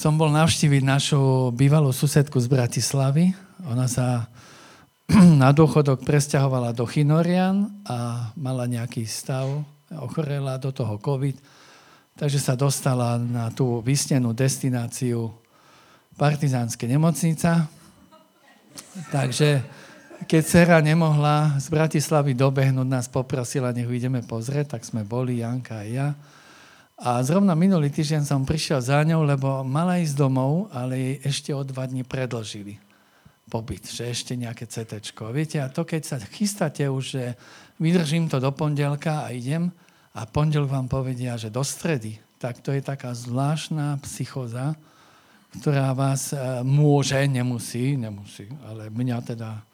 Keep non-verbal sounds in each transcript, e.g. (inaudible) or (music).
som bol navštíviť našu bývalú susedku z Bratislavy. Ona sa (clears throat) na dôchodok presťahovala do Chinorian a mala nejaký stav, ochorela do toho COVID, takže sa dostala na tú vysnenú destináciu partizánske nemocnica. Takže keď dcera nemohla z Bratislavy dobehnúť, nás poprosila, nech ideme pozrieť, tak sme boli, Janka a ja. A zrovna minulý týždeň som prišiel za ňou, lebo mala ísť domov, ale jej ešte o dva dní predložili pobyt, že ešte nejaké CT. Viete, a to keď sa chystáte už, že vydržím to do pondelka a idem a pondel vám povedia, že do stredy, tak to je taká zvláštna psychoza, ktorá vás e, môže, nemusí, nemusí, ale mňa teda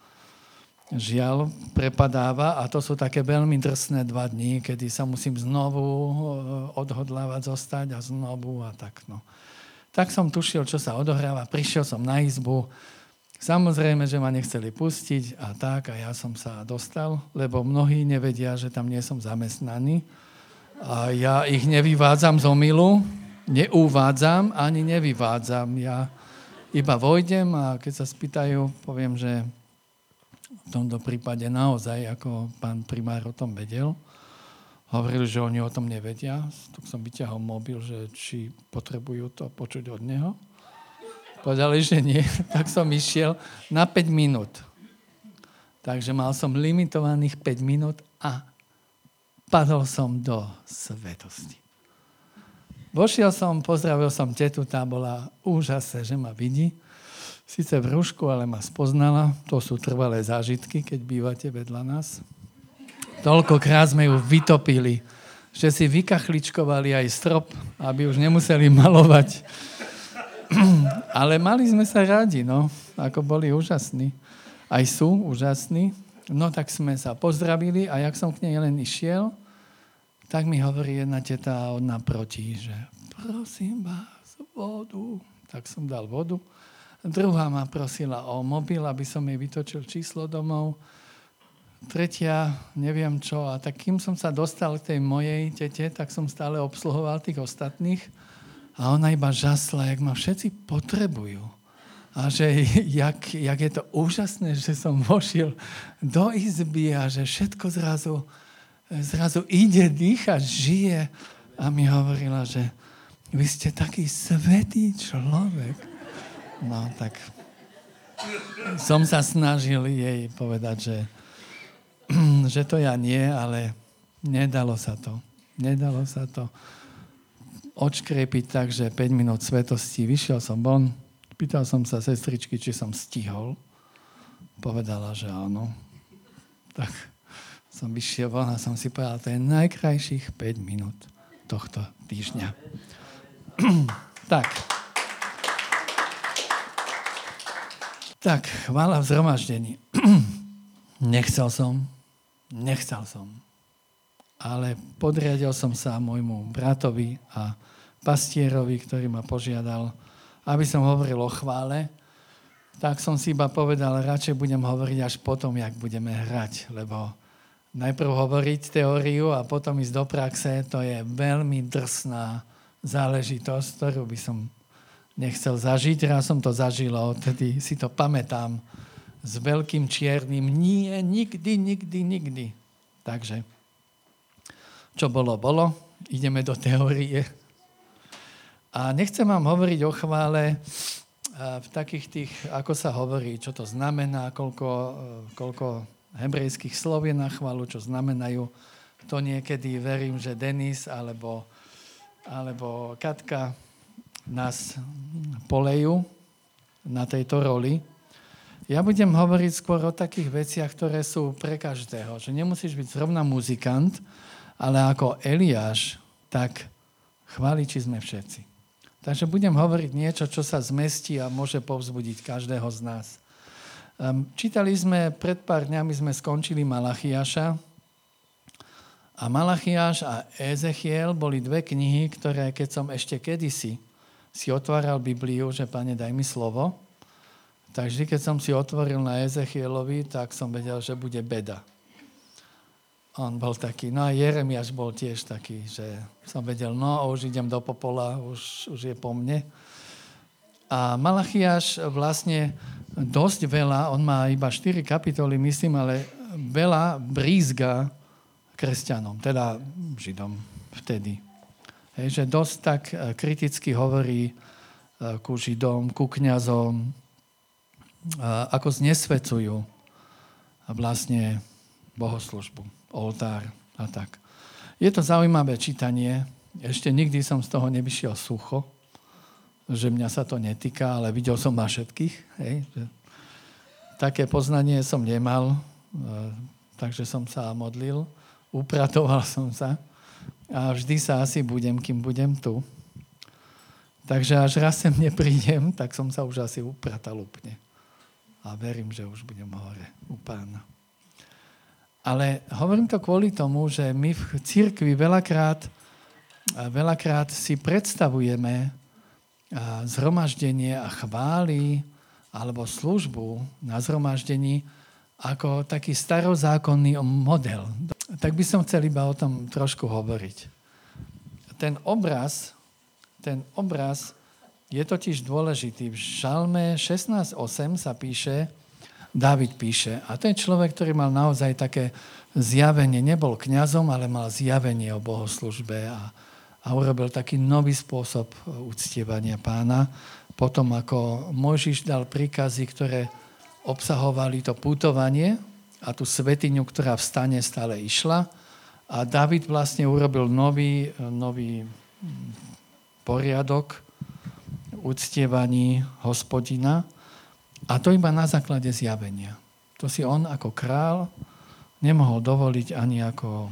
žiaľ prepadáva a to sú také veľmi drsné dva dní, kedy sa musím znovu eh, odhodlávať zostať a znovu a tak. No. Tak som tušil, čo sa odohráva, prišiel som na izbu, Samozrejme, že ma nechceli pustiť a tak, a ja som sa dostal, lebo mnohí nevedia, že tam nie som zamestnaný. A ja ich nevyvádzam z omilu, neuvádzam, ani nevyvádzam. Ja iba vojdem a keď sa spýtajú, poviem, že v tomto prípade naozaj, ako pán primár o tom vedel. Hovorili, že oni o tom nevedia. Tu som vyťahol mobil, že či potrebujú to počuť od neho. Povedali, že nie. (laughs) Tak som išiel na 5 minút. Takže mal som limitovaných 5 minút a padol som do svetosti. Vošiel som, pozdravil som tetu, tá bola úžasná, že ma vidí. Sice v rúšku, ale ma spoznala. To sú trvalé zážitky, keď bývate vedľa nás. Toľkokrát sme ju vytopili, že si vykachličkovali aj strop, aby už nemuseli malovať. (clears throat) Ale mali sme sa radi, no. Ako boli úžasní. Aj sú úžasní. No tak sme sa pozdravili a jak som k nej len išiel, tak mi hovorí jedna teta od naproti, že prosím vás, vodu. Tak som dal vodu Druhá ma prosila o mobil, aby som jej vytočil číslo domov. Tretia, neviem čo. A tak kým som sa dostal k tej mojej tete, tak som stále obsluhoval tých ostatných. A ona iba žasla, jak ma všetci potrebujú. A že (laughs) jak, jak je to úžasné, že som vošiel do izby a že všetko zrazu, zrazu ide, dýcha, žije. A mi hovorila, že vy ste taký svetý človek. No tak som sa snažil jej povedať, že, (clears throat) že to ja nie, ale nedalo sa to. Nedalo sa to odškrepiť tak, že 5 minút svetosti. Vyšiel som von, pýtal som sa sestričky, či som stihol. Povedala, že áno. Tak som vyšiel von a som si povedal, to je najkrajších 5 minút tohto týždňa. (clears throat) tak. Tak, chvála v zhromaždení. (clears throat) nechcel som, nechcel som. Ale podriadil som sa môjmu bratovi a pastierovi, ktorý ma požiadal, aby som hovoril o chvále. Tak som si iba povedal, radšej budem hovoriť až potom, jak budeme hrať, lebo najprv hovoriť teóriu a potom ísť do praxe, to je veľmi drsná záležitosť, ktorú by som nechcel zažiť. Raz som to zažil a odtedy si to pamätám s veľkým čiernym nie, nikdy, nikdy, nikdy. Takže, čo bolo, bolo. Ideme do teórie. A nechcem vám hovoriť o chvále v takých tých, ako sa hovorí, čo to znamená, koľko, koľko hebrejských slov je na chválu, čo znamenajú. To niekedy verím, že Denis alebo, alebo Katka nás polejú na tejto roli. Ja budem hovoriť skôr o takých veciach, ktoré sú pre každého. Že nemusíš byť zrovna muzikant, ale ako Eliáš, tak chváliči sme všetci. Takže budem hovoriť niečo, čo sa zmestí a môže povzbudiť každého z nás. Ehm, čítali sme, pred pár dňami sme skončili Malachiaša. A Malachiaš a Ezechiel boli dve knihy, ktoré keď som ešte kedysi si otváral Bibliu, že pane, daj mi slovo, tak vždy, keď som si otvoril na Ezechielovi, tak som vedel, že bude beda. On bol taký, no a Jeremiáš bol tiež taký, že som vedel, no už idem do popola, už, už je po mne. A Malachiaš vlastne dosť veľa, on má iba 4 kapitoly, myslím, ale veľa brízga kresťanom, teda Židom vtedy. Hej, že dosť tak e, kriticky hovorí e, ku Židom, ku kňazom, e, ako znesvecujú vlastne bohoslužbu, oltár a tak. Je to zaujímavé čítanie. Ešte nikdy som z toho nevyšiel sucho, že mňa sa to netýka, ale videl som na všetkých. Hej. Také poznanie som nemal, takže som sa modlil (laughs) upratoval som sa a vždy sa asi budem, kým budem tu. Takže až raz sem neprídem, tak som sa už asi upratal úplne. A verím, že už budem hore u pána. Ale hovorím to kvôli tomu, že my v církvi veľakrát, veľakrát si predstavujeme zhromaždenie a chvály alebo službu na zhromaždení ako taký starozákonný model tak by som chcel iba o tom trošku hovoriť. Ten obraz, ten obraz je totiž dôležitý. V Žalme 16.8 sa píše, Dávid píše, a to je človek, ktorý mal naozaj také zjavenie, nebol kňazom, ale mal zjavenie o bohoslužbe a, a urobil taký nový spôsob uctievania pána. Potom ako Mojžiš dal príkazy, ktoré obsahovali to putovanie, a tú svetiňu, ktorá v stane stále išla. A David vlastne urobil nový, nový poriadok uctievaní hospodina a to iba na základe zjavenia. To si on ako král nemohol dovoliť ani ako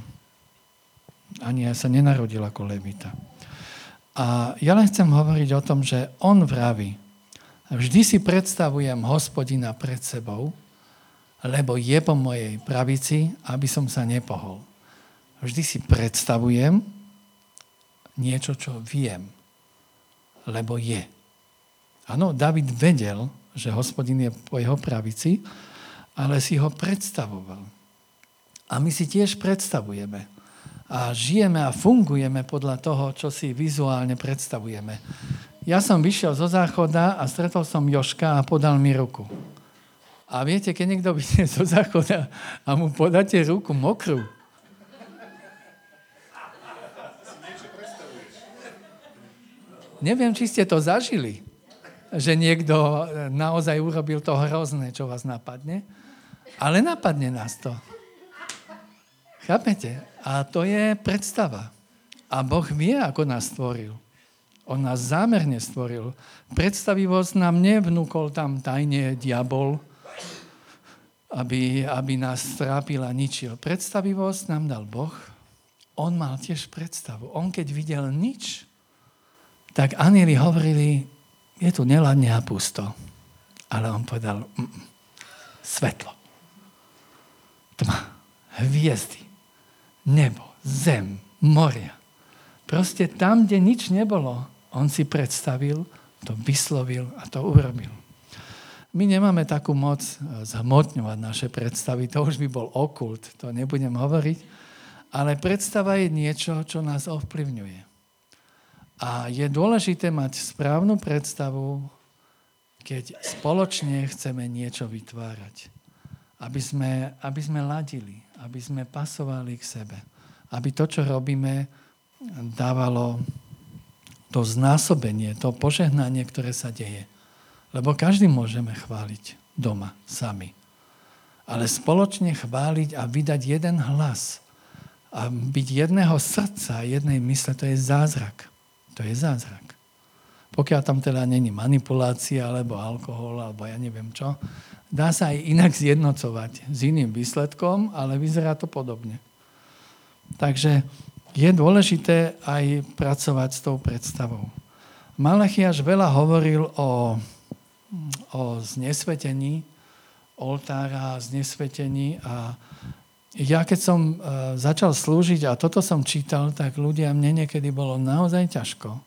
ani sa nenarodil ako levita. A ja len chcem hovoriť o tom, že on vraví, vždy si predstavujem hospodina pred sebou, lebo je po mojej pravici, aby som sa nepohol. Vždy si predstavujem niečo, čo viem, lebo je. Áno, David vedel, že hospodin je po jeho pravici, ale si ho predstavoval. A my si tiež predstavujeme. A žijeme a fungujeme podľa toho, čo si vizuálne predstavujeme. Ja som vyšiel zo záchoda a stretol som Joška a podal mi ruku. A viete, keď niekto vyjde zo záchoda a mu podáte ruku mokrú, Neviem, či ste to zažili, že niekto naozaj urobil to hrozné, čo vás napadne, ale napadne nás to. Chápete? A to je predstava. A Boh vie, ako nás stvoril. On nás zámerne stvoril. Predstavivosť nám nevnúkol tam tajne diabol, aby, aby nás trápil a ničil. Predstavivosť nám dal Boh. On mal tiež predstavu. On keď videl nič, tak anieli hovorili, je tu neladne a pusto. Ale on povedal, mm, mm, svetlo, tma, hviezdy, nebo, zem, moria. Proste tam, kde nič nebolo, on si predstavil, to vyslovil a to urobil. My nemáme takú moc eh, zhmotňovať naše predstavy, to už by bol okult, to nebudem hovoriť, ale predstava je niečo, čo nás ovplyvňuje. A je dôležité mať správnu predstavu, keď spoločne chceme niečo vytvárať. Aby sme, aby sme ladili, aby sme pasovali k sebe. Aby to, čo robíme, dávalo to znásobenie, to požehnanie, ktoré sa deje. Lebo každý môžeme chváliť doma, sami. Ale spoločne chváliť a vydať jeden hlas a byť jedného srdca, jednej mysle, to je zázrak. To je zázrak. Pokiaľ tam teda není manipulácia, alebo alkohol, alebo ja neviem čo, dá sa aj inak zjednocovať s iným výsledkom, ale vyzerá to podobne. Takže je dôležité aj pracovať s tou predstavou. Malachiaš veľa hovoril o o znesvetení oltára, znesvetení a ja keď som e, začal slúžiť a toto som čítal, tak ľudia, mne niekedy bolo naozaj ťažko, e,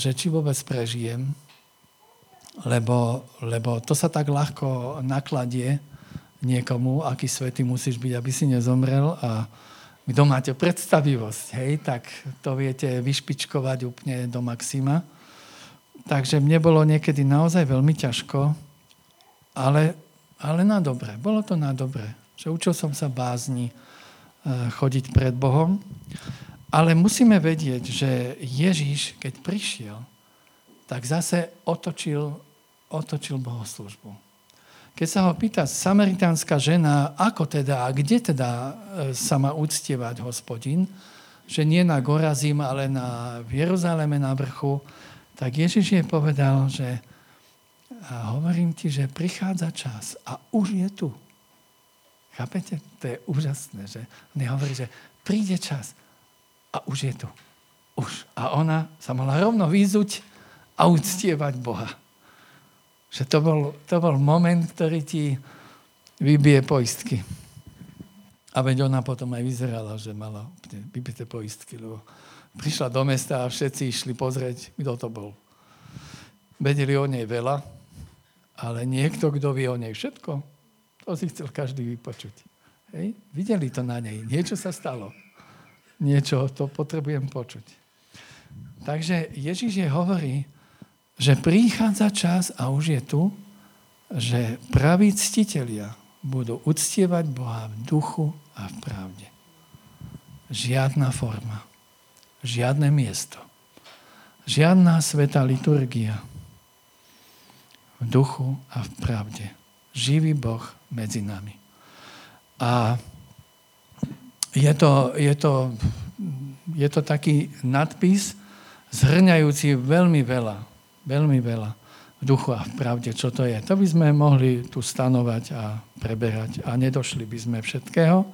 že či vôbec prežijem, lebo, lebo to sa tak ľahko nakladie niekomu, aký svetý musíš byť, aby si nezomrel. A kto máte predstavivosť, hej, tak to viete vyšpičkovať úplne do maxima Takže mne bolo niekedy naozaj veľmi ťažko, ale, ale na dobre. Bolo to na dobre. Že učil som sa bázni e, chodiť pred Bohom. Ale musíme vedieť, že Ježíš, keď prišiel, tak zase otočil, otočil bohoslužbu. Keď sa ho pýta samaritánska žena, ako teda a kde teda e, sa má uctievať hospodin, že nie na Gorazim, ale na, v Jeruzaleme na vrchu, tak Ježiš je povedal, že a hovorím ti, že prichádza čas a už je tu. Chápete? To je úžasné, že on hovorí, že príde čas a už je tu. Už. A ona sa mohla rovno vyzuť a uctievať Boha. Že to bol, to bol moment, ktorý ti vybije poistky. A veď ona potom aj vyzerala, že mala vybité poistky, lebo prišla do mesta a všetci išli pozrieť, kto to bol. Vedeli o nej veľa, ale niekto, kto vie o nej všetko, to si chcel každý vypočuť. Hej? Videli to na nej. Niečo sa stalo niečo, to potrebujem počuť. Takže Ježiš je hovorí, že prichádza čas a už je tu, že praví ctitelia budú uctievať Boha v duchu a v pravde. Žiadna forma, žiadne miesto, žiadna sveta liturgia. V duchu a v pravde. Živý Boh medzi nami. A je to, je to, je to taký nadpis zhrňajúci veľmi veľa, veľmi veľa v duchu a v pravde, čo to je. To by sme mohli tu stanovať a preberať a nedošli by sme všetkého,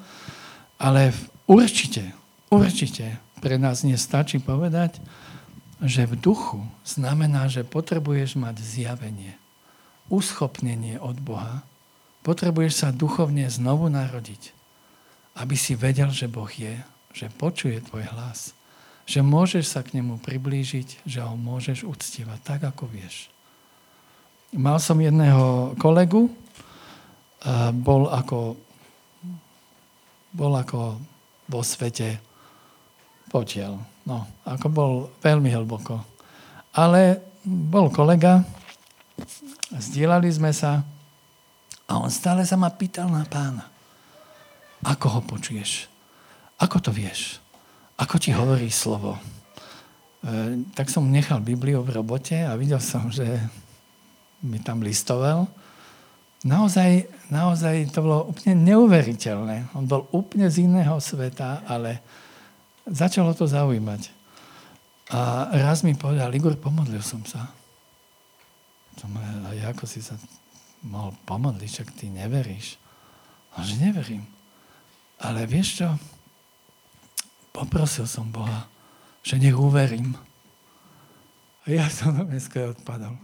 ale určite, určite pre nás nestačí povedať, že v duchu znamená, že potrebuješ mať zjavenie, uschopnenie od Boha, potrebuješ sa duchovne znovu narodiť aby si vedel, že Boh je, že počuje tvoj hlas, že môžeš sa k nemu priblížiť, že ho môžeš uctievať tak, ako vieš. Mal som jedného kolegu, bol ako, bol ako vo svete potiel. No, ako bol veľmi hlboko. Ale bol kolega, zdieľali sme sa a on stále sa ma pýtal na pána. Ako ho počuješ? Ako to vieš? Ako ti hovorí slovo? E, tak som nechal Bibliu v robote a videl som, že mi tam listoval. Naozaj, naozaj to bolo úplne neuveriteľné. On bol úplne z iného sveta, ale začalo to zaujímať. A raz mi povedal, Igor, pomodlil som sa. Som, a ako si sa mohol pomodliť, čak ty neveríš. A že neverím. Ale vieš čo? Poprosil som Boha, že nech uverím. A ja som na dneska odpadol.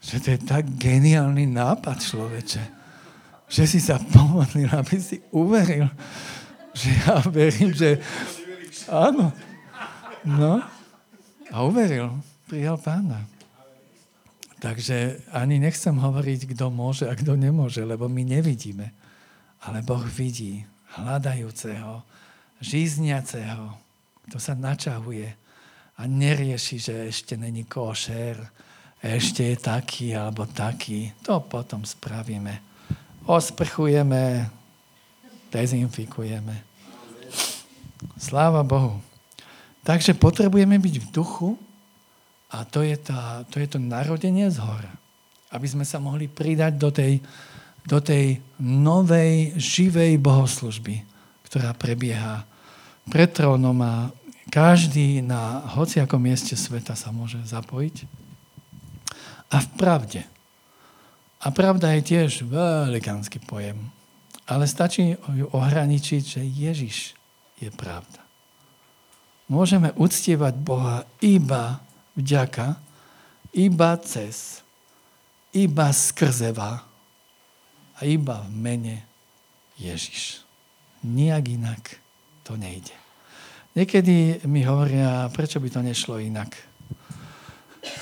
Že to je tak geniálny nápad, človeče. Že si sa pomodlil, aby si uveril. Že ja verím, že... Áno. No. A uveril. Prijal pána. Takže ani nechcem hovoriť, kto môže a kto nemôže, lebo my nevidíme. Ale Boh vidí hľadajúceho, žízniaceho, kto sa načahuje a nerieši, že ešte není košer, ešte je taký alebo taký. To potom spravíme. Osprchujeme, dezinfikujeme. Sláva Bohu. Takže potrebujeme byť v duchu a to je, tá, to, je to narodenie z hora. Aby sme sa mohli pridať do tej do tej novej, živej bohoslužby, ktorá prebieha pred trónom a každý na hociakom mieste sveta sa môže zapojiť. A v pravde. A pravda je tiež velikánsky pojem. Ale stačí ju ohraničiť, že Ježiš je pravda. Môžeme uctievať Boha iba vďaka, iba cez, iba skrze vás a iba v mene Ježiš. Nijak inak to nejde. Niekedy mi hovoria, prečo by to nešlo inak.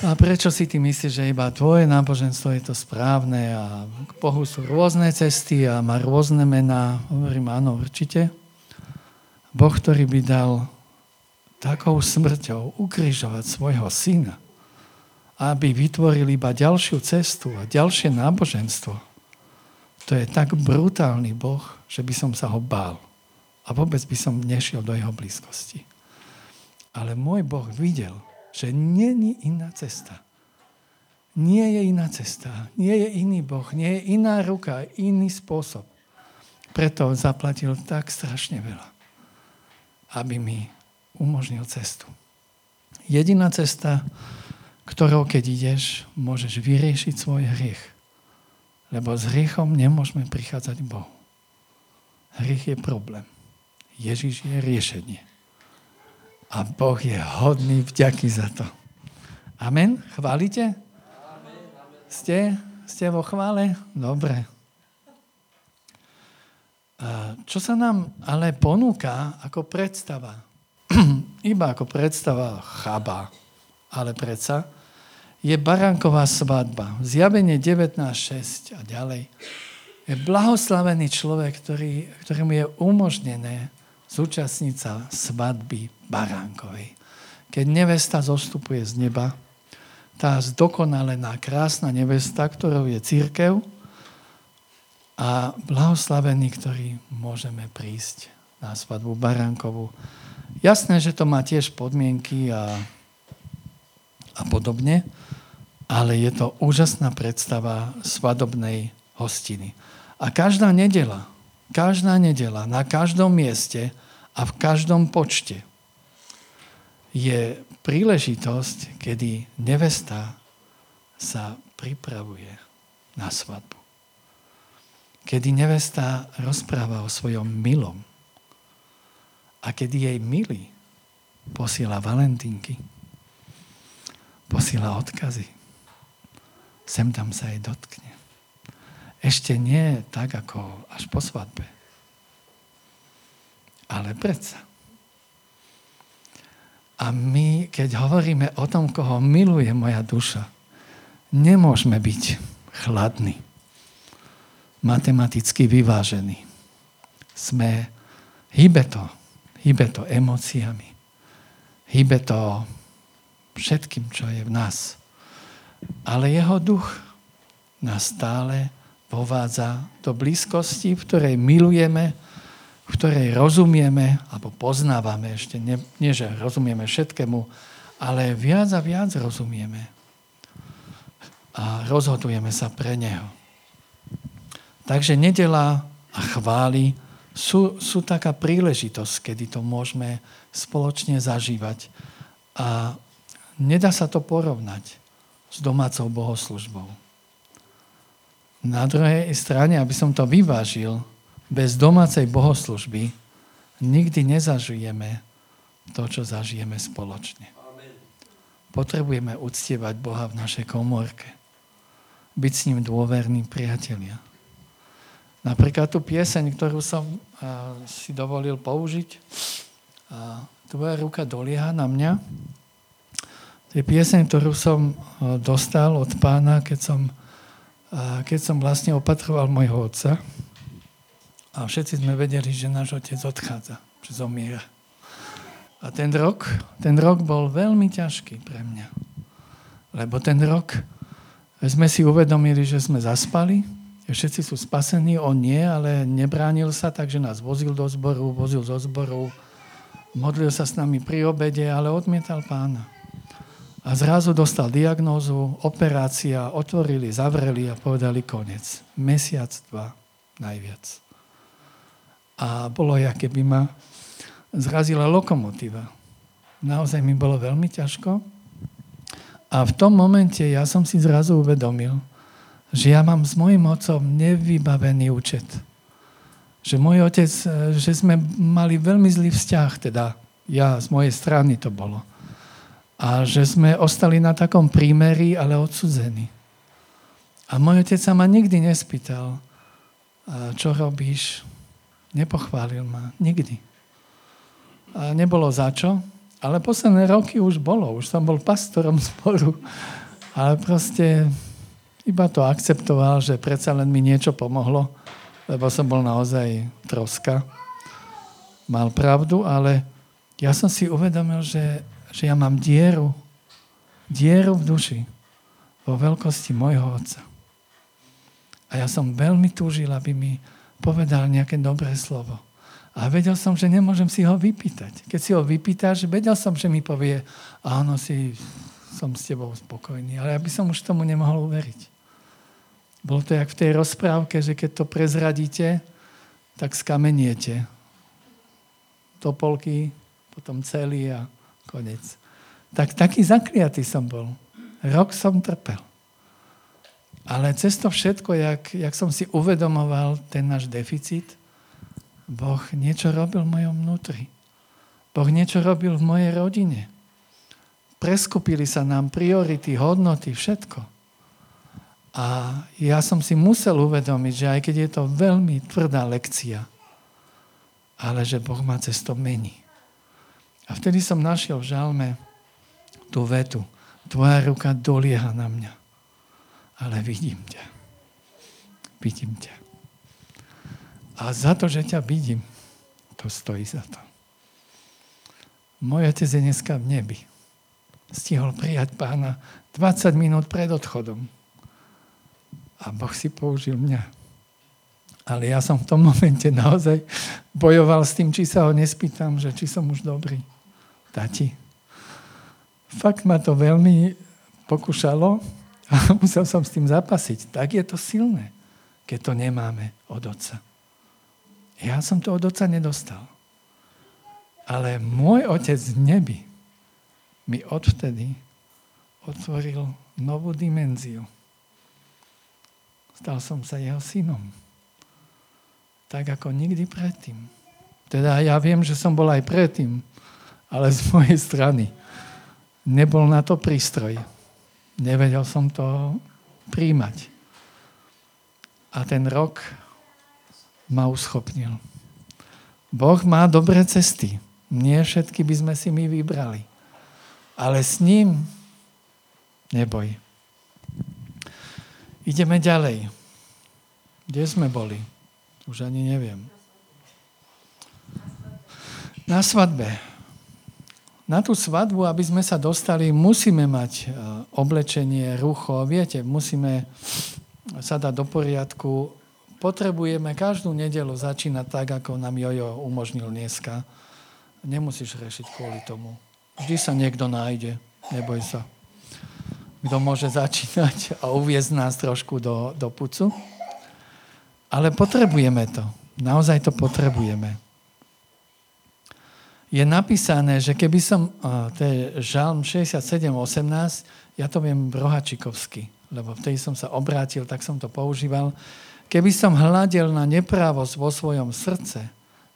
A prečo si ty myslíš, že iba tvoje náboženstvo je to správne a k Bohu sú rôzne cesty a má rôzne mená? Hovorím, áno, určite. Boh, ktorý by dal takou smrťou ukrižovať svojho syna aby vytvoril iba ďalšiu cestu a ďalšie náboženstvo. To je tak brutálny Boh, že by som sa ho bál. A vôbec by som nešiel do jeho blízkosti. Ale môj Boh videl, že není iná cesta. Nie je iná cesta, nie je iný Boh, nie je iná ruka, iný spôsob. Preto zaplatil tak strašne veľa, aby mi umožnil cestu. Jediná cesta, ktorou keď ideš, môžeš vyriešiť svoj hriech. Lebo s hriechom nemôžeme prichádzať k Bohu. Hriech je problém. Ježiš je riešenie. A Boh je hodný vďaky za to. Amen? Chválite? Ste? Ste vo chvále? Dobre. Čo sa nám ale ponúka ako predstava? (clears throat) Iba ako predstava chaba, ale predsa je baranková svadba. Zjavenie 19.6 a ďalej. Je blahoslavený človek, ktorý, ktorému je umožnené zúčastniť sa svadby baránkovej. Keď nevesta zostupuje z neba, tá zdokonalená, krásna nevesta, ktorou je církev, a blahoslavený, ktorý môžeme prísť na svadbu baránkovú. Jasné, že to má tiež podmienky a, a podobne, ale je to úžasná predstava svadobnej hostiny. A každá nedela, každá nedela, na každom mieste a v každom počte je príležitosť, kedy nevesta sa pripravuje na svadbu. Kedy nevesta rozpráva o svojom milom a kedy jej milý posiela valentinky, posiela odkazy sem tam sa jej dotkne. Ešte nie tak, ako až po svadbe. Ale predsa. A my, keď hovoríme o tom, koho miluje moja duša, nemôžeme byť chladní, matematicky vyvážení. Sme, hýbe to, hýbe to emóciami, hýbe to všetkým, čo je v nás ale jeho duch nás stále povádza do blízkosti, v ktorej milujeme, v ktorej rozumieme, alebo poznávame ešte, nie, nie že rozumieme všetkému, ale viac a viac rozumieme. A rozhodujeme sa pre Neho. Takže nedela a chvály sú, sú taká príležitosť, kedy to môžeme spoločne zažívať. A nedá sa to porovnať s domácou bohoslužbou. Na druhej strane, aby som to vyvážil, bez domácej bohoslužby nikdy nezažijeme to, čo zažijeme spoločne. Potrebujeme uctievať Boha v našej komórke. Byť s ním dôverní priatelia. Napríklad tú pieseň, ktorú som si dovolil použiť, tvoja ruka dolieha na mňa, to je pieseň, ktorú som eh, dostal od pána, keď som, keď som vlastne opatroval môjho otca. A všetci sme vedeli, že náš otec odchádza, že zomiera. A ten rok, ten rok bol veľmi ťažký pre mňa. Lebo ten rok sme si uvedomili, že sme zaspali, všetci sú spasení, on nie, ale nebránil sa, takže nás vozil do zboru, vozil zo zboru, modlil sa s nami pri obede, ale odmietal pána. A zrazu dostal diagnózu, operácia, otvorili, zavreli a povedali koniec. Mesiac, dva, najviac. A bolo, aké by ma zrazila lokomotíva. Naozaj mi bolo veľmi ťažko. A v tom momente ja som si zrazu uvedomil, že ja mám s mojim otcom nevybavený účet. Že môj otec, že sme mali veľmi zlý vzťah, teda ja z mojej strany to bolo a že sme ostali na takom prímeri, ale odsudzení. A môj otec sa ma nikdy nespýtal, čo robíš. Nepochválil ma. Nikdy. A nebolo za čo, ale posledné roky už bolo. Už som bol pastorom (laughs) zboru. Ale proste iba to akceptoval, že predsa len mi niečo pomohlo, lebo som bol naozaj troska. Mal pravdu, ale ja som si uvedomil, že že ja mám dieru, dieru v duši. vo veľkosti môjho otca. A ja som veľmi túžil, aby mi povedal nejaké dobré slovo. A vedel som, že nemôžem si ho vypýtať. Keď si ho vypýtaš, vedel som, že mi povie, áno, si, som s tebou spokojný. Ale ja by som už tomu nemohol uveriť. Bolo to jak v tej rozprávke, že keď to prezradíte, tak skameniete. Topolky, potom celý a konec. Tak taký zakliatý som bol. Rok som trpel. Ale cez to všetko, jak, jak som si uvedomoval ten náš deficit, Boh niečo robil v mojom vnútri. Boh niečo robil v mojej rodine. Preskupili sa nám priority, hodnoty, všetko. A ja som si musel uvedomiť, že aj keď je to veľmi tvrdá lekcia, ale že Boh ma cez to mení. A vtedy som našiel v žalme tú vetu. Tvoja ruka dolieha na mňa. Ale vidím ťa. Vidím ťa. A za to, že ťa vidím, to stojí za to. Môj otec je dneska v nebi. Stihol prijať pána 20 minút pred odchodom. A Boh si použil mňa. Ale ja som v tom momente naozaj bojoval s tým, či sa ho nespýtam, že či som už dobrý. Tati. Fakt ma to veľmi pokúšalo a (laughs) musel som s tým zapasiť. Tak je to silné, keď to nemáme od otca. Ja som to od oca nedostal. Ale môj otec v nebi mi odvtedy otvoril novú dimenziu. Stal som sa jeho synom. Tak ako nikdy predtým. Teda ja viem, že som bol aj predtým, ale z mojej strany nebol na to prístroj. Nevedel som to príjmať. A ten rok ma uschopnil. Boh má dobré cesty. Nie všetky by sme si my vybrali. Ale s ním neboj. Ideme ďalej. Kde sme boli? Už ani neviem. Na svadbe. Na tú svadbu, aby sme sa dostali, musíme mať e, oblečenie, rucho. Viete, musíme sa dať do poriadku potrebujeme každú nedelu začínať tak, ako nám Jojo umožnil dneska. Nemusíš rešiť kvôli tomu. Vždy sa niekto nájde, neboj sa. Kto môže začínať a uviezť nás trošku do, do pucu. Ale potrebujeme to. Naozaj to potrebujeme. Je napísané, že keby som, to je žalm 67.18, ja to viem rohačikovsky, lebo vtedy som sa obrátil, tak som to používal, Keby som hľadel na neprávosť vo svojom srdce,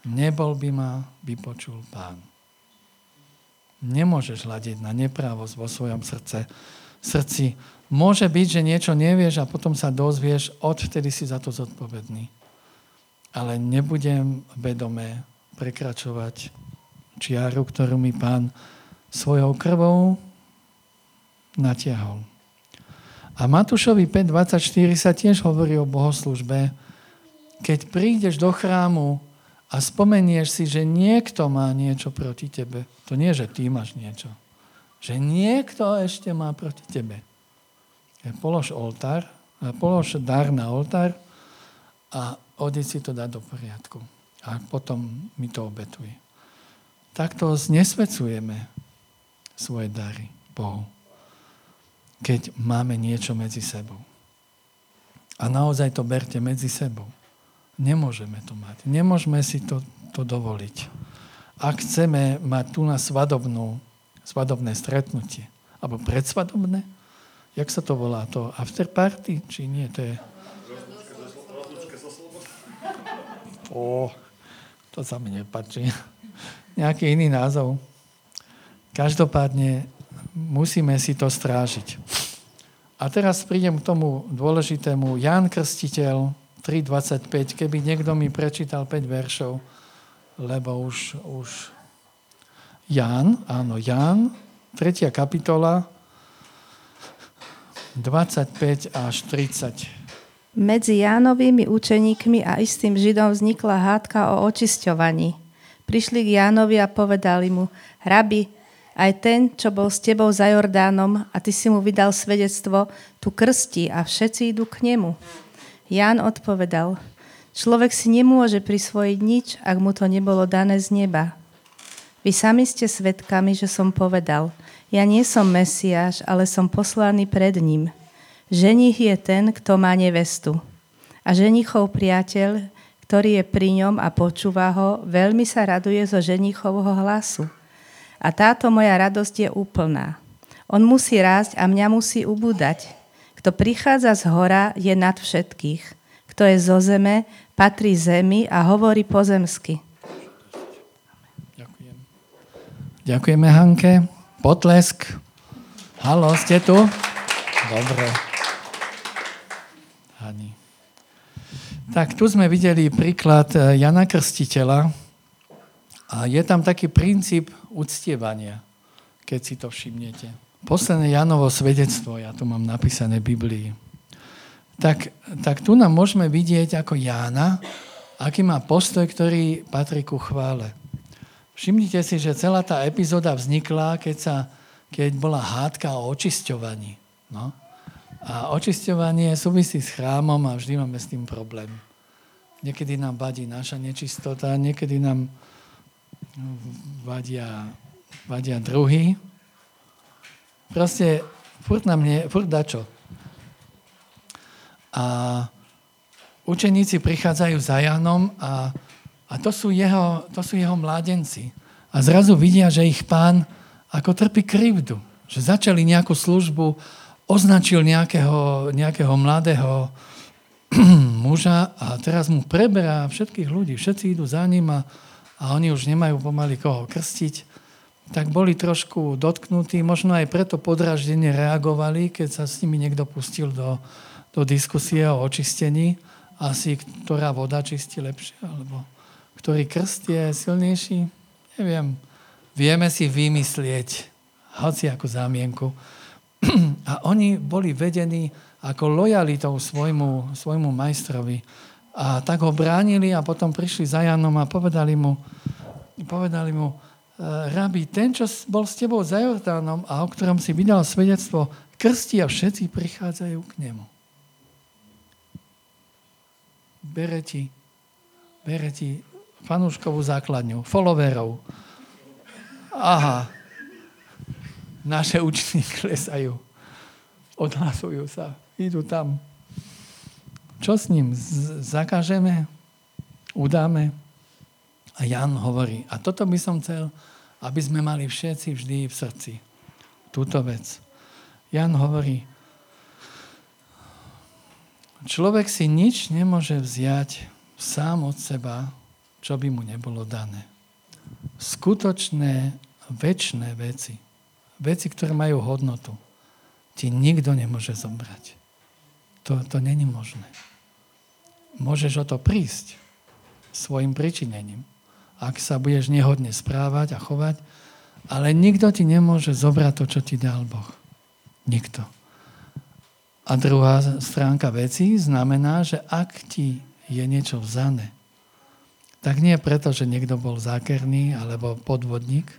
nebol by ma vypočul pán. Nemôžeš hľadiť na neprávosť vo svojom srdce. Srdci môže byť, že niečo nevieš a potom sa dozvieš, odvtedy si za to zodpovedný. Ale nebudem vedome prekračovať čiaru, ktorú mi pán svojou krvou natiahol. A Matúšovi 5.24 sa tiež hovorí o bohoslužbe. Keď prídeš do chrámu a spomenieš si, že niekto má niečo proti tebe, to nie, že ty máš niečo, že niekto ešte má proti tebe. Polož oltár, polož dar na oltár a odíď si to dať do poriadku. A potom mi to obetuj. Takto znesvecujeme svoje dary Bohu keď máme niečo medzi sebou. A naozaj to berte medzi sebou. Nemôžeme to mať. Nemôžeme si to, to dovoliť. Ak chceme mať tu na svadobnú, svadobné stretnutie, alebo predsvadobné, jak sa to volá? To after party? Či nie? To je... Ó, to sa mi nepáči. Nejaký iný názov. Každopádne musíme si to strážiť. A teraz prídem k tomu dôležitému. Ján Krstiteľ 3.25, keby niekto mi prečítal 5 veršov, lebo už, už Ján, áno, Ján, 3. kapitola, 25 až 30. Medzi Jánovými učeníkmi a istým Židom vznikla hádka o očisťovaní. Prišli k Jánovi a povedali mu, rabi, Aj ten, čo bol s tebou za Jordánom a ty si mu vydal svedectvo, tu krstí a všetci idú k nemu. Ján odpovedal, človek si nemôže prisvojiť nič, ak mu to nebolo dané z neba. Vy sami ste svedkami, že som povedal, ja nie som Mesiáš, ale som poslaný pred ním. Ženich je ten, kto má nevestu. A ženichov priateľ, ktorý je pri ňom a počúva ho, veľmi sa raduje zo ženichovho hlasu. A táto moja radosť je úplná. On musí rásť a mňa musí ubúdať. Kto prichádza z hora, je nad všetkých. Kto je zo zeme, patrí zemi a hovorí pozemsky. Ďakujeme, Hanke. Potlesk. Halo, ste tu? Dobre. Hani. Tak tu sme videli príklad eh, Jana Krstiteľa, a je tam taký princíp uctievania, keď si to všimnete. Posledné Janovo svedectvo, ja tu mám napísané v Biblii. Tak, tak tu nám môžeme vidieť ako Jána, aký má postoj, ktorý patrí ku chvále. Všimnite si, že celá tá epizóda vznikla, keď, sa, keď bola hádka o očisťovaní. No? A očisťovanie súvisí s chrámom a vždy máme s tým problém. Niekedy nám vadí naša nečistota, niekedy nám vadia, vadia druhý. Proste furt na mne, furt dačo. A učeníci prichádzajú za Jánom a, a to, sú jeho, to sú jeho mládenci. A zrazu vidia, že ich pán ako trpí krivdu. Že začali nejakú službu, označil nejakého, nejakého mladého (clears throat) muža a teraz mu preberá všetkých ľudí. Všetci idú za ním a, a oni už nemajú pomaly koho krstiť, tak boli trošku dotknutí, možno aj preto podraždene reagovali, keď sa s nimi niekto pustil do, do diskusie o očistení, asi ktorá voda čistí lepšie, alebo ktorý krst je silnejší, neviem. Vieme si vymyslieť, hoci ako zámienku. (clears throat) A oni boli vedení ako lojalitou svojmu, svojmu majstrovi. A tak ho bránili a potom prišli za Janom a povedali mu, povedali mu, e, rabi, ten, čo bol s tebou za Jordánom a o ktorom si vydal svedectvo, krsti a všetci prichádzajú k nemu. Bere ti, bere ti fanúškovú základňu, followerov. Aha, naše účty (laughs) klesajú. Odhlasujú sa, idú tam. Čo s ním? Zakážeme? Udáme? A Jan hovorí, a toto by som chcel, aby sme mali všetci vždy v srdci. Túto vec. Jan hovorí, človek si nič nemôže vziať sám od seba, čo by mu nebolo dané. Skutočné, väčšie veci, veci, ktoré majú hodnotu, ti nikto nemôže zobrať. To, to není možné môžeš o to prísť svojim pričinením. Ak sa budeš nehodne správať a chovať, ale nikto ti nemôže zobrať to, čo ti dal Boh. Nikto. A druhá stránka veci znamená, že ak ti je niečo vzané, tak nie preto, že niekto bol zákerný alebo podvodník,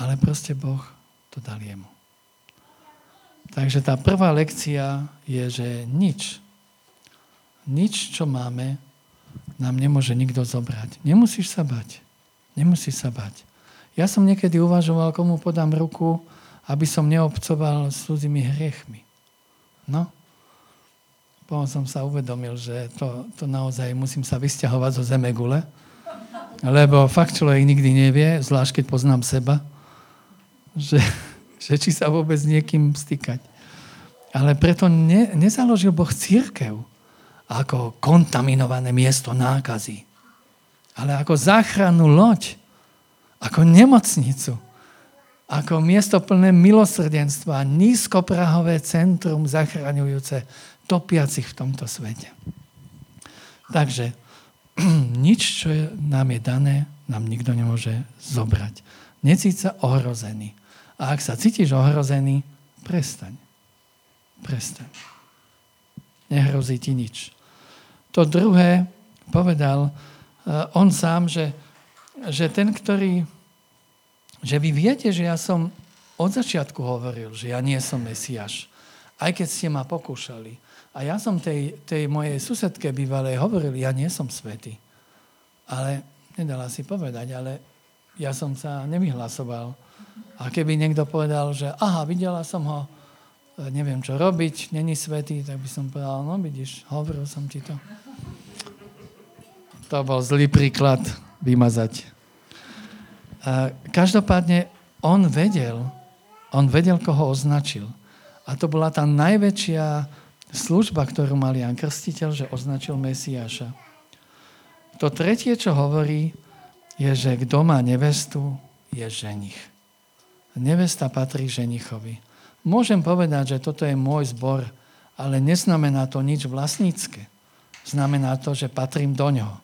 ale proste Boh to dal jemu. Takže tá prvá lekcia je, že nič, nič, čo máme, nám nemôže nikto zobrať. Nemusíš sa bať. Nemusíš sa bať. Ja som niekedy uvažoval, komu podám ruku, aby som neobcoval s cudzými hriechmi. No. Potom som sa uvedomil, že to, to naozaj musím sa vysťahovať zo zeme gule, lebo fakt človek nikdy nevie, zvlášť keď poznám seba, že, (laughs) že či sa vôbec niekým stýkať. Ale preto ne, nezaložil Boh církev ako kontaminované miesto nákazy, ale ako záchrannú loď, ako nemocnicu, ako miesto plné milosrdenstva, nízkoprahové centrum zachraňujúce topiacich v tomto svete. Takže (clears throat) nič, čo je, nám je dané, nám nikto nemôže zobrať. Necíť sa ohrozený. A ak sa cítiš ohrozený, prestaň. Prestaň. Nehrozí ti nič. To druhé povedal eh, on sám, že, že ten, ktorý že vy viete, že ja som od začiatku hovoril, že ja nie som Mesiáš. Aj keď ste ma pokúšali. A ja som tej, tej mojej susedke bývalej hovoril, ja nie som svetý. Ale, nedala si povedať, ale ja som sa nevyhlasoval. A keby niekto povedal, že aha, videla som ho, neviem čo robiť, není svetý, tak by som povedal, no vidíš, hovoril som ti to. To bol zlý príklad vymazať. A každopádne on vedel, on vedel, koho označil. A to bola tá najväčšia služba, ktorú mal Jan Krstiteľ, že označil Mesiáša. To tretie, čo hovorí, je, že kto má nevestu, je ženich. Nevesta patrí ženichovi. Môžem povedať, že toto je môj zbor, ale neznamená to nič vlastnícke. Znamená to, že patrím do ňoho.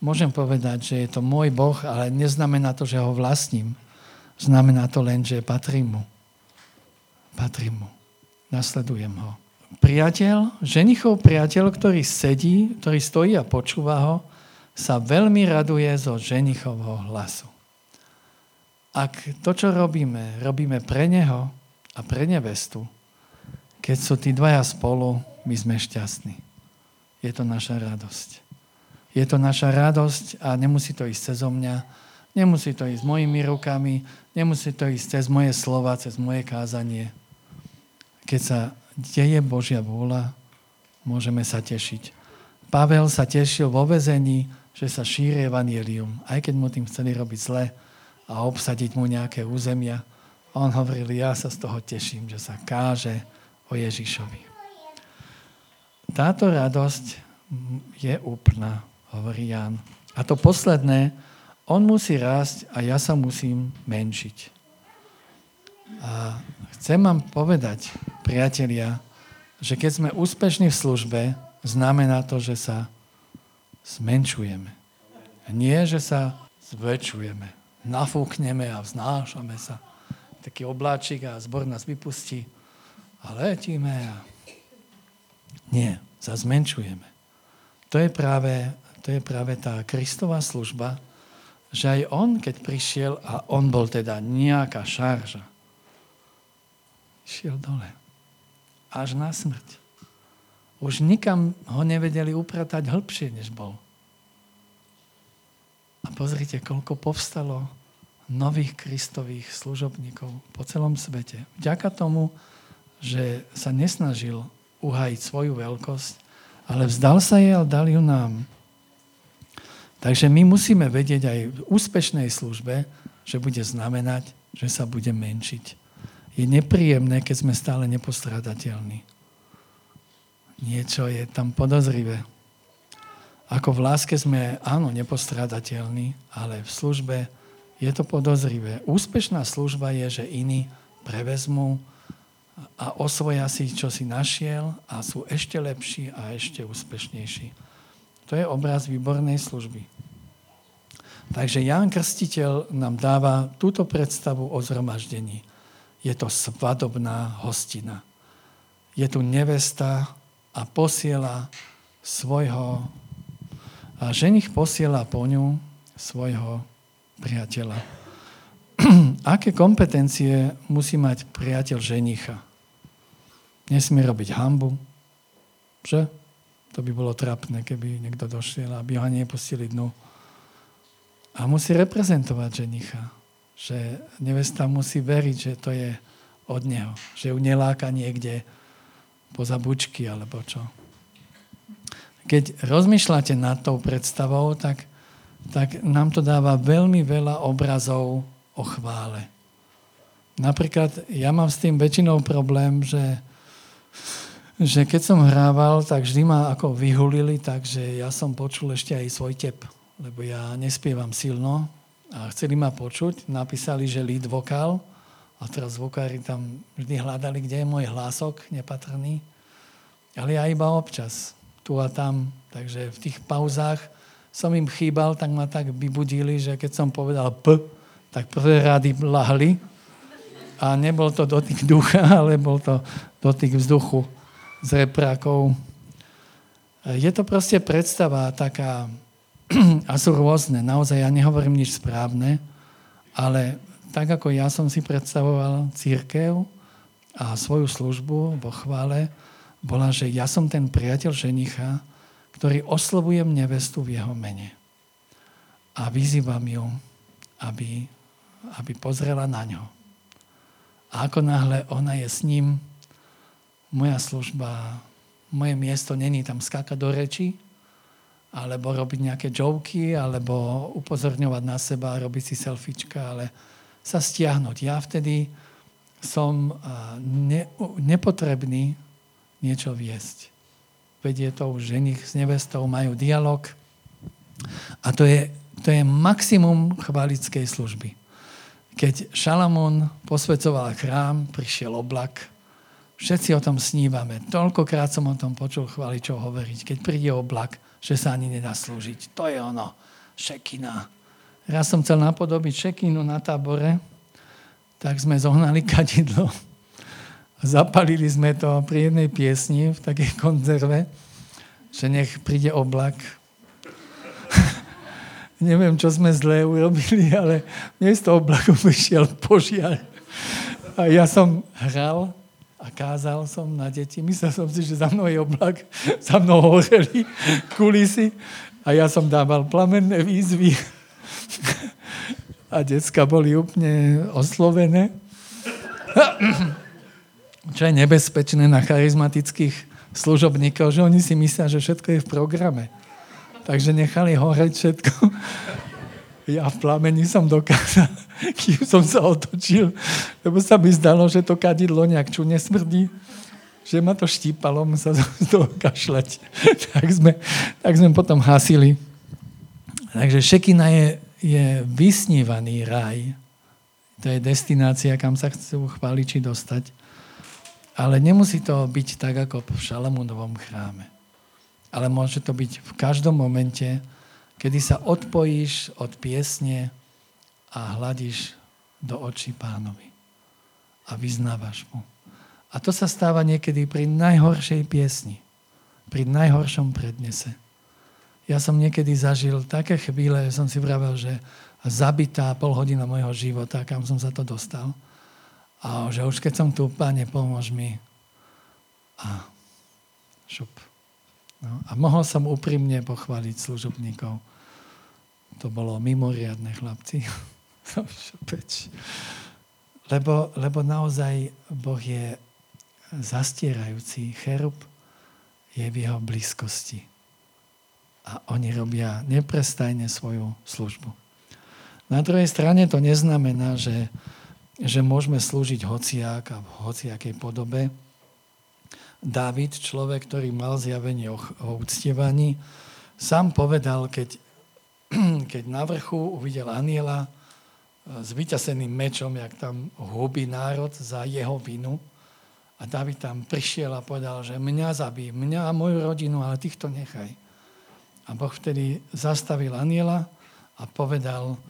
Môžem povedať, že je to môj Boh, ale neznamená to, že ho vlastním. Znamená to len, že patrím mu. Patrím mu. Nasledujem ho. Priateľ, ženichov priateľ, ktorý sedí, ktorý stojí a počúva ho, sa veľmi raduje zo ženichovho hlasu. Ak to, čo robíme, robíme pre neho a pre nevestu, keď sú tí dvaja spolu, my sme šťastní. Je to naša radosť. Je to naša radosť a nemusí to ísť cez mňa, nemusí to ísť mojimi rukami, nemusí to ísť cez moje slova, cez moje kázanie. Keď sa deje Božia vôľa, môžeme sa tešiť. Pavel sa tešil vo vezení, že sa šíri evanielium, aj keď mu tým chceli robiť zle a obsadiť mu nejaké územia. On hovoril, ja sa z toho teším, že sa káže o Ježišovi. Táto radosť je úplná hovorí Ján. A to posledné, on musí rásť a ja sa musím menšiť. A chcem vám povedať, priatelia, že keď sme úspešní v službe, znamená to, že sa zmenšujeme. Nie, že sa zväčšujeme. Nafúkneme a vznášame sa. Taký obláčik a zbor nás vypustí a letíme a... Nie, sa zmenšujeme. To je práve to je práve tá Kristová služba, že aj on, keď prišiel, a on bol teda nejaká šarža, šiel dole. Až na smrť. Už nikam ho nevedeli upratať hĺbšie, než bol. A pozrite, koľko povstalo nových kristových služobníkov po celom svete. Vďaka tomu, že sa nesnažil uhajiť svoju veľkosť, ale vzdal sa jej a dal ju nám. Takže my musíme vedieť aj v úspešnej službe, že bude znamenať, že sa bude menšiť. Je nepríjemné, keď sme stále nepostradateľní. Niečo je tam podozrivé. Ako v láske sme, áno, nepostradateľní, ale v službe je to podozrivé. Úspešná služba je, že iní prevezmú a osvoja si, čo si našiel a sú ešte lepší a ešte úspešnejší. To je obraz výbornej služby. Takže Ján Krstiteľ nám dáva túto predstavu o zhromaždení. Je to svadobná hostina. Je tu nevesta a posiela svojho a ženich posiela po ňu svojho priateľa. (clears throat) Aké kompetencie musí mať priateľ ženicha? Nesmie robiť hambu, že? To by bolo trapné, keby niekto došiel, aby ho nepustili dnu. A musí reprezentovať ženicha. Že nevesta musí veriť, že to je od neho. Že ju neláka niekde poza bučky alebo čo. Keď rozmýšľate nad tou predstavou, tak, tak nám to dáva veľmi veľa obrazov o chvále. Napríklad ja mám s tým väčšinou problém, že že keď som hrával, tak vždy ma ako vyhulili, takže ja som počul ešte aj svoj tep, lebo ja nespievam silno a chceli ma počuť, napísali, že lead vokál. A teraz vokári tam vždy hľadali, kde je môj hlások nepatrný, ale ja iba občas, tu a tam, takže v tých pauzách som im chýbal, tak ma tak vybudili, že keď som povedal P, tak prvé rády lahli. A nebol to dotyk ducha, (laughs) ale bol to dotyk vzduchu z reprákov. Je to proste predstava taká, a sú rôzne, naozaj ja nehovorím nič správne, ale tak ako ja som si predstavoval církev a svoju službu vo chvále, bola, že ja som ten priateľ ženicha, ktorý oslovujem nevestu v jeho mene. A vyzývam ju, aby, aby pozrela na ňo. A ako náhle ona je s ním, moja služba, moje miesto není tam skákať do reči, alebo robiť nejaké joky, alebo upozorňovať na seba, robiť si selfiečka, ale sa stiahnuť. Ja vtedy som ne, nepotrebný niečo viesť. Vedie to už ženich s nevestou, majú dialog. A to je, to je maximum chválickej služby. Keď Šalamón posvedcoval chrám, prišiel oblak, všetci o tom snívame. Toľkokrát som o tom počul chváličov hovoriť. Keď príde oblak, že sa ani nedá slúžiť. To je ono, šekina. Raz som chcel napodobiť šekinu na tábore, tak sme zohnali (laughs) kadidlo. Zapalili sme to pri jednej piesni v takej konzerve, že nech príde oblak. (laughs) Neviem, čo sme zlé urobili, ale miesto oblaku (laughs) vyšiel požiar. A ja som hral a kázal som na deti. Myslel som si, že za mnou je oblak, (laughs) za mnou horeli kulisy a ja som dával plamenné výzvy. (laughs) A decka boli úplne oslovené. (clears throat) Čo je nebezpečné na charizmatických služobníkov, že oni si myslia, že všetko je v programe. Takže nechali horeť všetko. (laughs) Ja v plameni som dokázal, (laughs) kým som sa otočil, lebo sa mi zdalo, že to kadidlo nejak čo nesmrdí, že ma to štípalo, sa z toho kašľať. (laughs) tak, sme, tak sme potom hasili. Takže Šekina je, je vysnívaný raj. To je destinácia, kam sa chcú chváliči dostať. Ale nemusí to byť tak, ako v Šalamúnovom chráme. Ale môže to byť v každom momente, kedy sa odpojíš od piesne a hľadíš do očí pánovi a vyznávaš mu. A to sa stáva niekedy pri najhoršej piesni, pri najhoršom prednese. Ja som niekedy zažil také chvíle, že som si vravel, že zabitá pol hodina mojho života, kam som sa to dostal. A že už keď som tu, páne, pomôž mi. A šup. No, a mohol som úprimne pochváliť služobníkov. To bolo mimoriadne, chlapci. (laughs) lebo, lebo naozaj Boh je zastierajúci. Cherub je v jeho blízkosti. A oni robia neprestajne svoju službu. Na druhej strane to neznamená, že, že môžeme slúžiť hociak a v hociakej podobe. Dávid, človek, ktorý mal zjavenie o, o uctievaní, sám povedal, keď (clears throat) keď na vrchu uvidel aniela e, s vyťaseným mečom, jak tam hubí národ za jeho vinu. A David tam prišiel a povedal, že mňa zabí, mňa a moju rodinu, ale týchto nechaj. A Boh vtedy zastavil aniela a povedal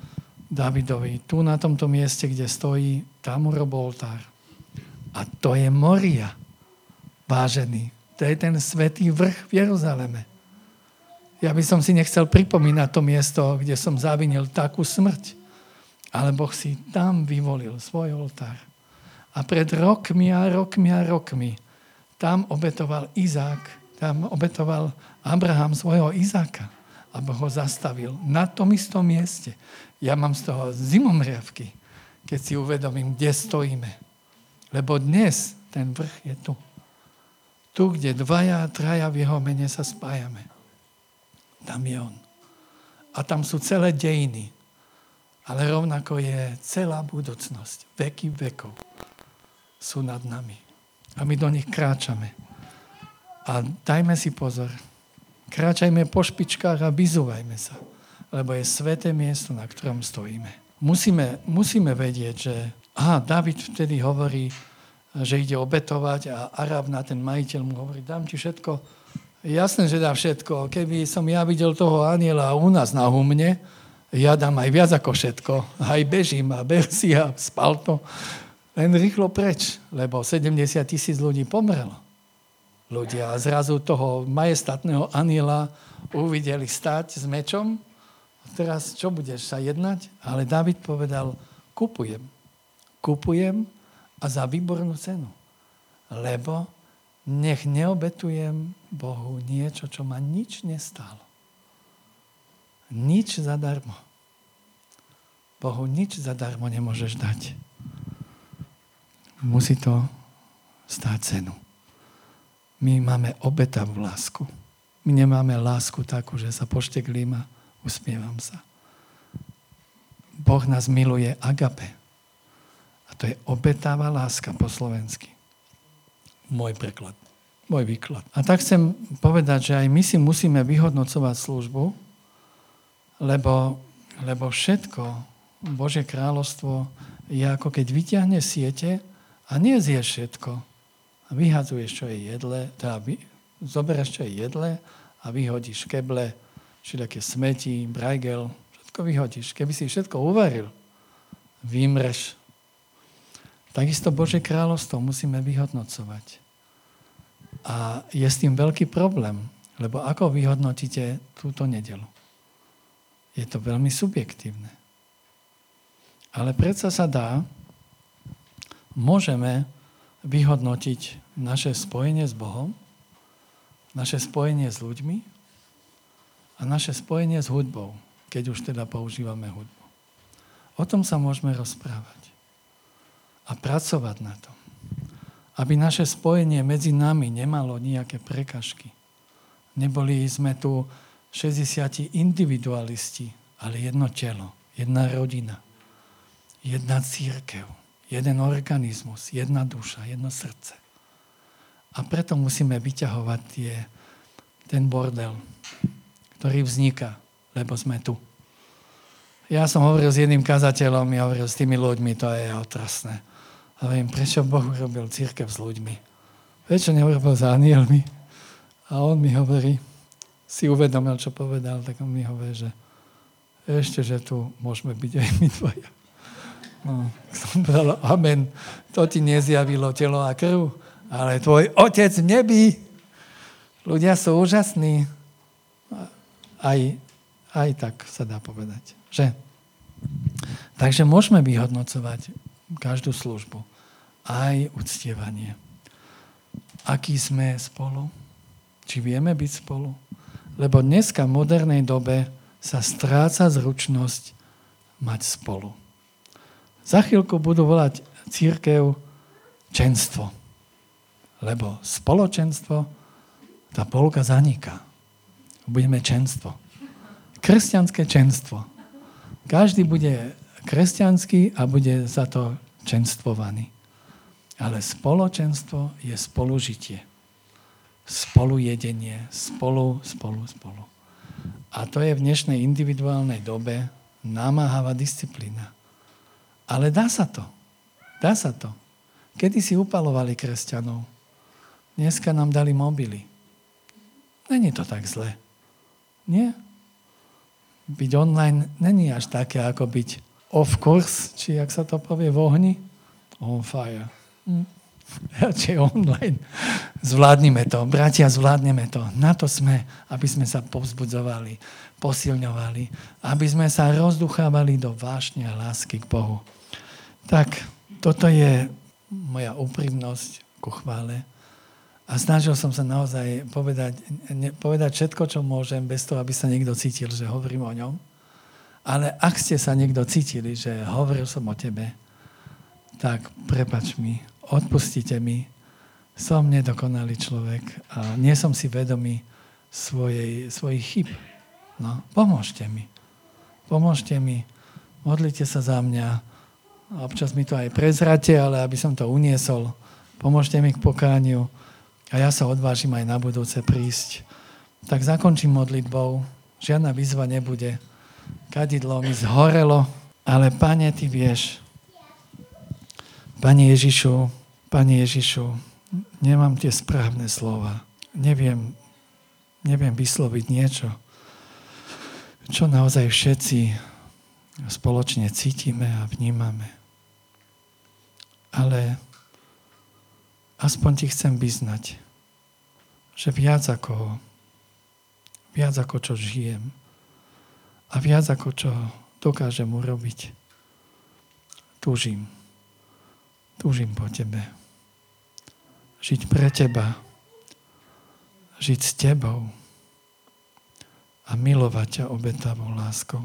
Davidovi, tu na tomto mieste, kde stojí, tam urob oltár. A to je Moria, vážený. To je ten svetý vrch v Jeruzaleme. Ja by som si nechcel pripomínať to miesto, kde som zavinil takú smrť. Ale Boh si tam vyvolil svoj oltár. A pred rokmi a rokmi a rokmi tam obetoval Izák, tam obetoval Abraham svojho Izáka. A Boh ho zastavil na tom istom mieste. Ja mám z toho zimomriavky, keď si uvedomím, kde stojíme. Lebo dnes ten vrch je tu. Tu, kde dvaja, traja v jeho mene sa spájame. Tam je on. A tam sú celé dejiny. Ale rovnako je celá budúcnosť. Veky vekov sú nad nami. A my do nich kráčame. A dajme si pozor. Kráčajme po špičkách a vyzúvajme sa. Lebo je sveté miesto, na ktorom stojíme. Musíme, musíme vedieť, že aha, David vtedy hovorí, že ide obetovať a Arab na ten majiteľ mu hovorí, dám ti všetko, Jasné, že dá všetko. Keby som ja videl toho aniela u nás na humne, ja dám aj viac ako všetko. Aj bežím a (laughs) bersi a spal to. Len rýchlo preč, lebo 70 tisíc ľudí pomrelo. Ľudia a zrazu toho majestatného aniela uvideli stať s mečom. Teraz čo budeš sa jednať? Ale David povedal, kupujem. Kupujem a za výbornú cenu. Lebo nech neobetujem Bohu niečo, čo ma nič nestálo. Nič zadarmo. Bohu nič zadarmo nemôžeš dať. Musí to stáť cenu. My máme obetavú lásku. My nemáme lásku takú, že sa pošteklím a usmievam sa. Boh nás miluje agape. A to je obetavá láska po slovensky. Môj preklad, môj výklad. A tak chcem povedať, že aj my si musíme vyhodnocovať službu, lebo, lebo všetko, Božie kráľovstvo je ako keď vyťahne siete a nie zje všetko. A vyhadzuješ, čo je jedle, teda vy, zoberieš, čo je jedle a vyhodíš keble, všelijaké smeti, brajgel, všetko vyhodíš. Keby si všetko uvaril, vymreš. Takisto Bože kráľovstvo musíme vyhodnocovať. A je s tým veľký problém, lebo ako vyhodnotíte túto nedelu? Je to veľmi subjektívne. Ale predsa sa dá, môžeme vyhodnotiť naše spojenie s Bohom, naše spojenie s ľuďmi a naše spojenie s hudbou, keď už teda používame hudbu. O tom sa môžeme rozprávať a pracovať na tom, aby naše spojenie medzi nami nemalo nejaké prekažky. Neboli sme tu 60 individualisti, ale jedno telo, jedna rodina, jedna církev, jeden organizmus, jedna duša, jedno srdce. A preto musíme vyťahovať tie, ten bordel, ktorý vzniká, lebo sme tu. Ja som hovoril s jedným kazateľom, ja hovoril s tými ľuďmi, to je otrasné. A viem, prečo Boh urobil církev s ľuďmi. Prečo neurobil s anielmi? A on mi hovorí, si uvedomil, čo povedal, tak on mi hovorí, že ešte, že tu môžeme byť aj my dvaja. No, som povedal, amen, to ti nezjavilo telo a krv, ale tvoj otec v nebi. Ľudia sú úžasní. Aj, aj tak sa dá povedať. Že? Takže môžeme vyhodnocovať každú službu. Aj uctievanie. Aký sme spolu? Či vieme byť spolu? Lebo dneska v modernej dobe sa stráca zručnosť mať spolu. Za chvíľku budú volať církev čenstvo. Lebo spoločenstvo, tá polka zaniká. Budeme čenstvo. Kresťanské čenstvo. Každý bude kresťanský a bude za to čenstvovaný. Ale spoločenstvo je spolužitie. Spolujedenie. Spolu, spolu, spolu. A to je v dnešnej individuálnej dobe namáhavá disciplína. Ale dá sa to. Dá sa to. Kedy si upalovali kresťanov? Dneska nám dali mobily. Není to tak zle. Nie? Byť online není až také, ako byť off course, či jak sa to povie, v ohni. On fire. Hm. (laughs) Radšej online. Zvládnime to. Bratia, zvládneme to. Na to sme, aby sme sa povzbudzovali, posilňovali, aby sme sa rozduchávali do vášne a lásky k Bohu. Tak, toto je moja úprimnosť ku chvále. A snažil som sa naozaj povedať, ne, povedať všetko, čo môžem, bez toho, aby sa niekto cítil, že hovorím o ňom. Ale ak ste sa niekto cítili, že hovoril som o tebe, tak prepač mi, odpustite mi, som nedokonalý človek a nie som si vedomý svojej, svojich chyb. No, pomôžte mi. Pomôžte mi. Modlite sa za mňa. Občas mi to aj prezrate, ale aby som to uniesol. Pomôžte mi k pokániu a ja sa odvážim aj na budúce prísť. Tak zakončím modlitbou. Žiadna výzva nebude. Kadidlo mi zhorelo, ale Pane, Ty vieš. Pane Ježišu, Pane Ježišu, nemám tie správne slova. Neviem, neviem vysloviť niečo, čo naozaj všetci spoločne cítime a vnímame. Ale aspoň ti chcem vyznať, že viac ako, viac ako čo žijem a viac ako čo dokážem urobiť, túžim. Túžim po Tebe. Žiť pre Teba. Žiť s Tebou. A milovať ťa obetavou láskou.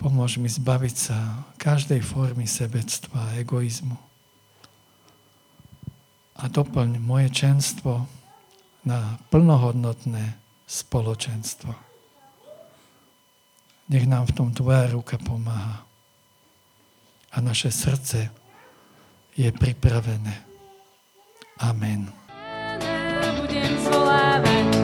Pomôž mi zbaviť sa každej formy sebectva a egoizmu. A doplň moje čenstvo na plnohodnotné spoločenstvo. Nech nám v tom Tvoja ruka pomáha. A naše srdce je pripravené. Amen. Budem zvolávať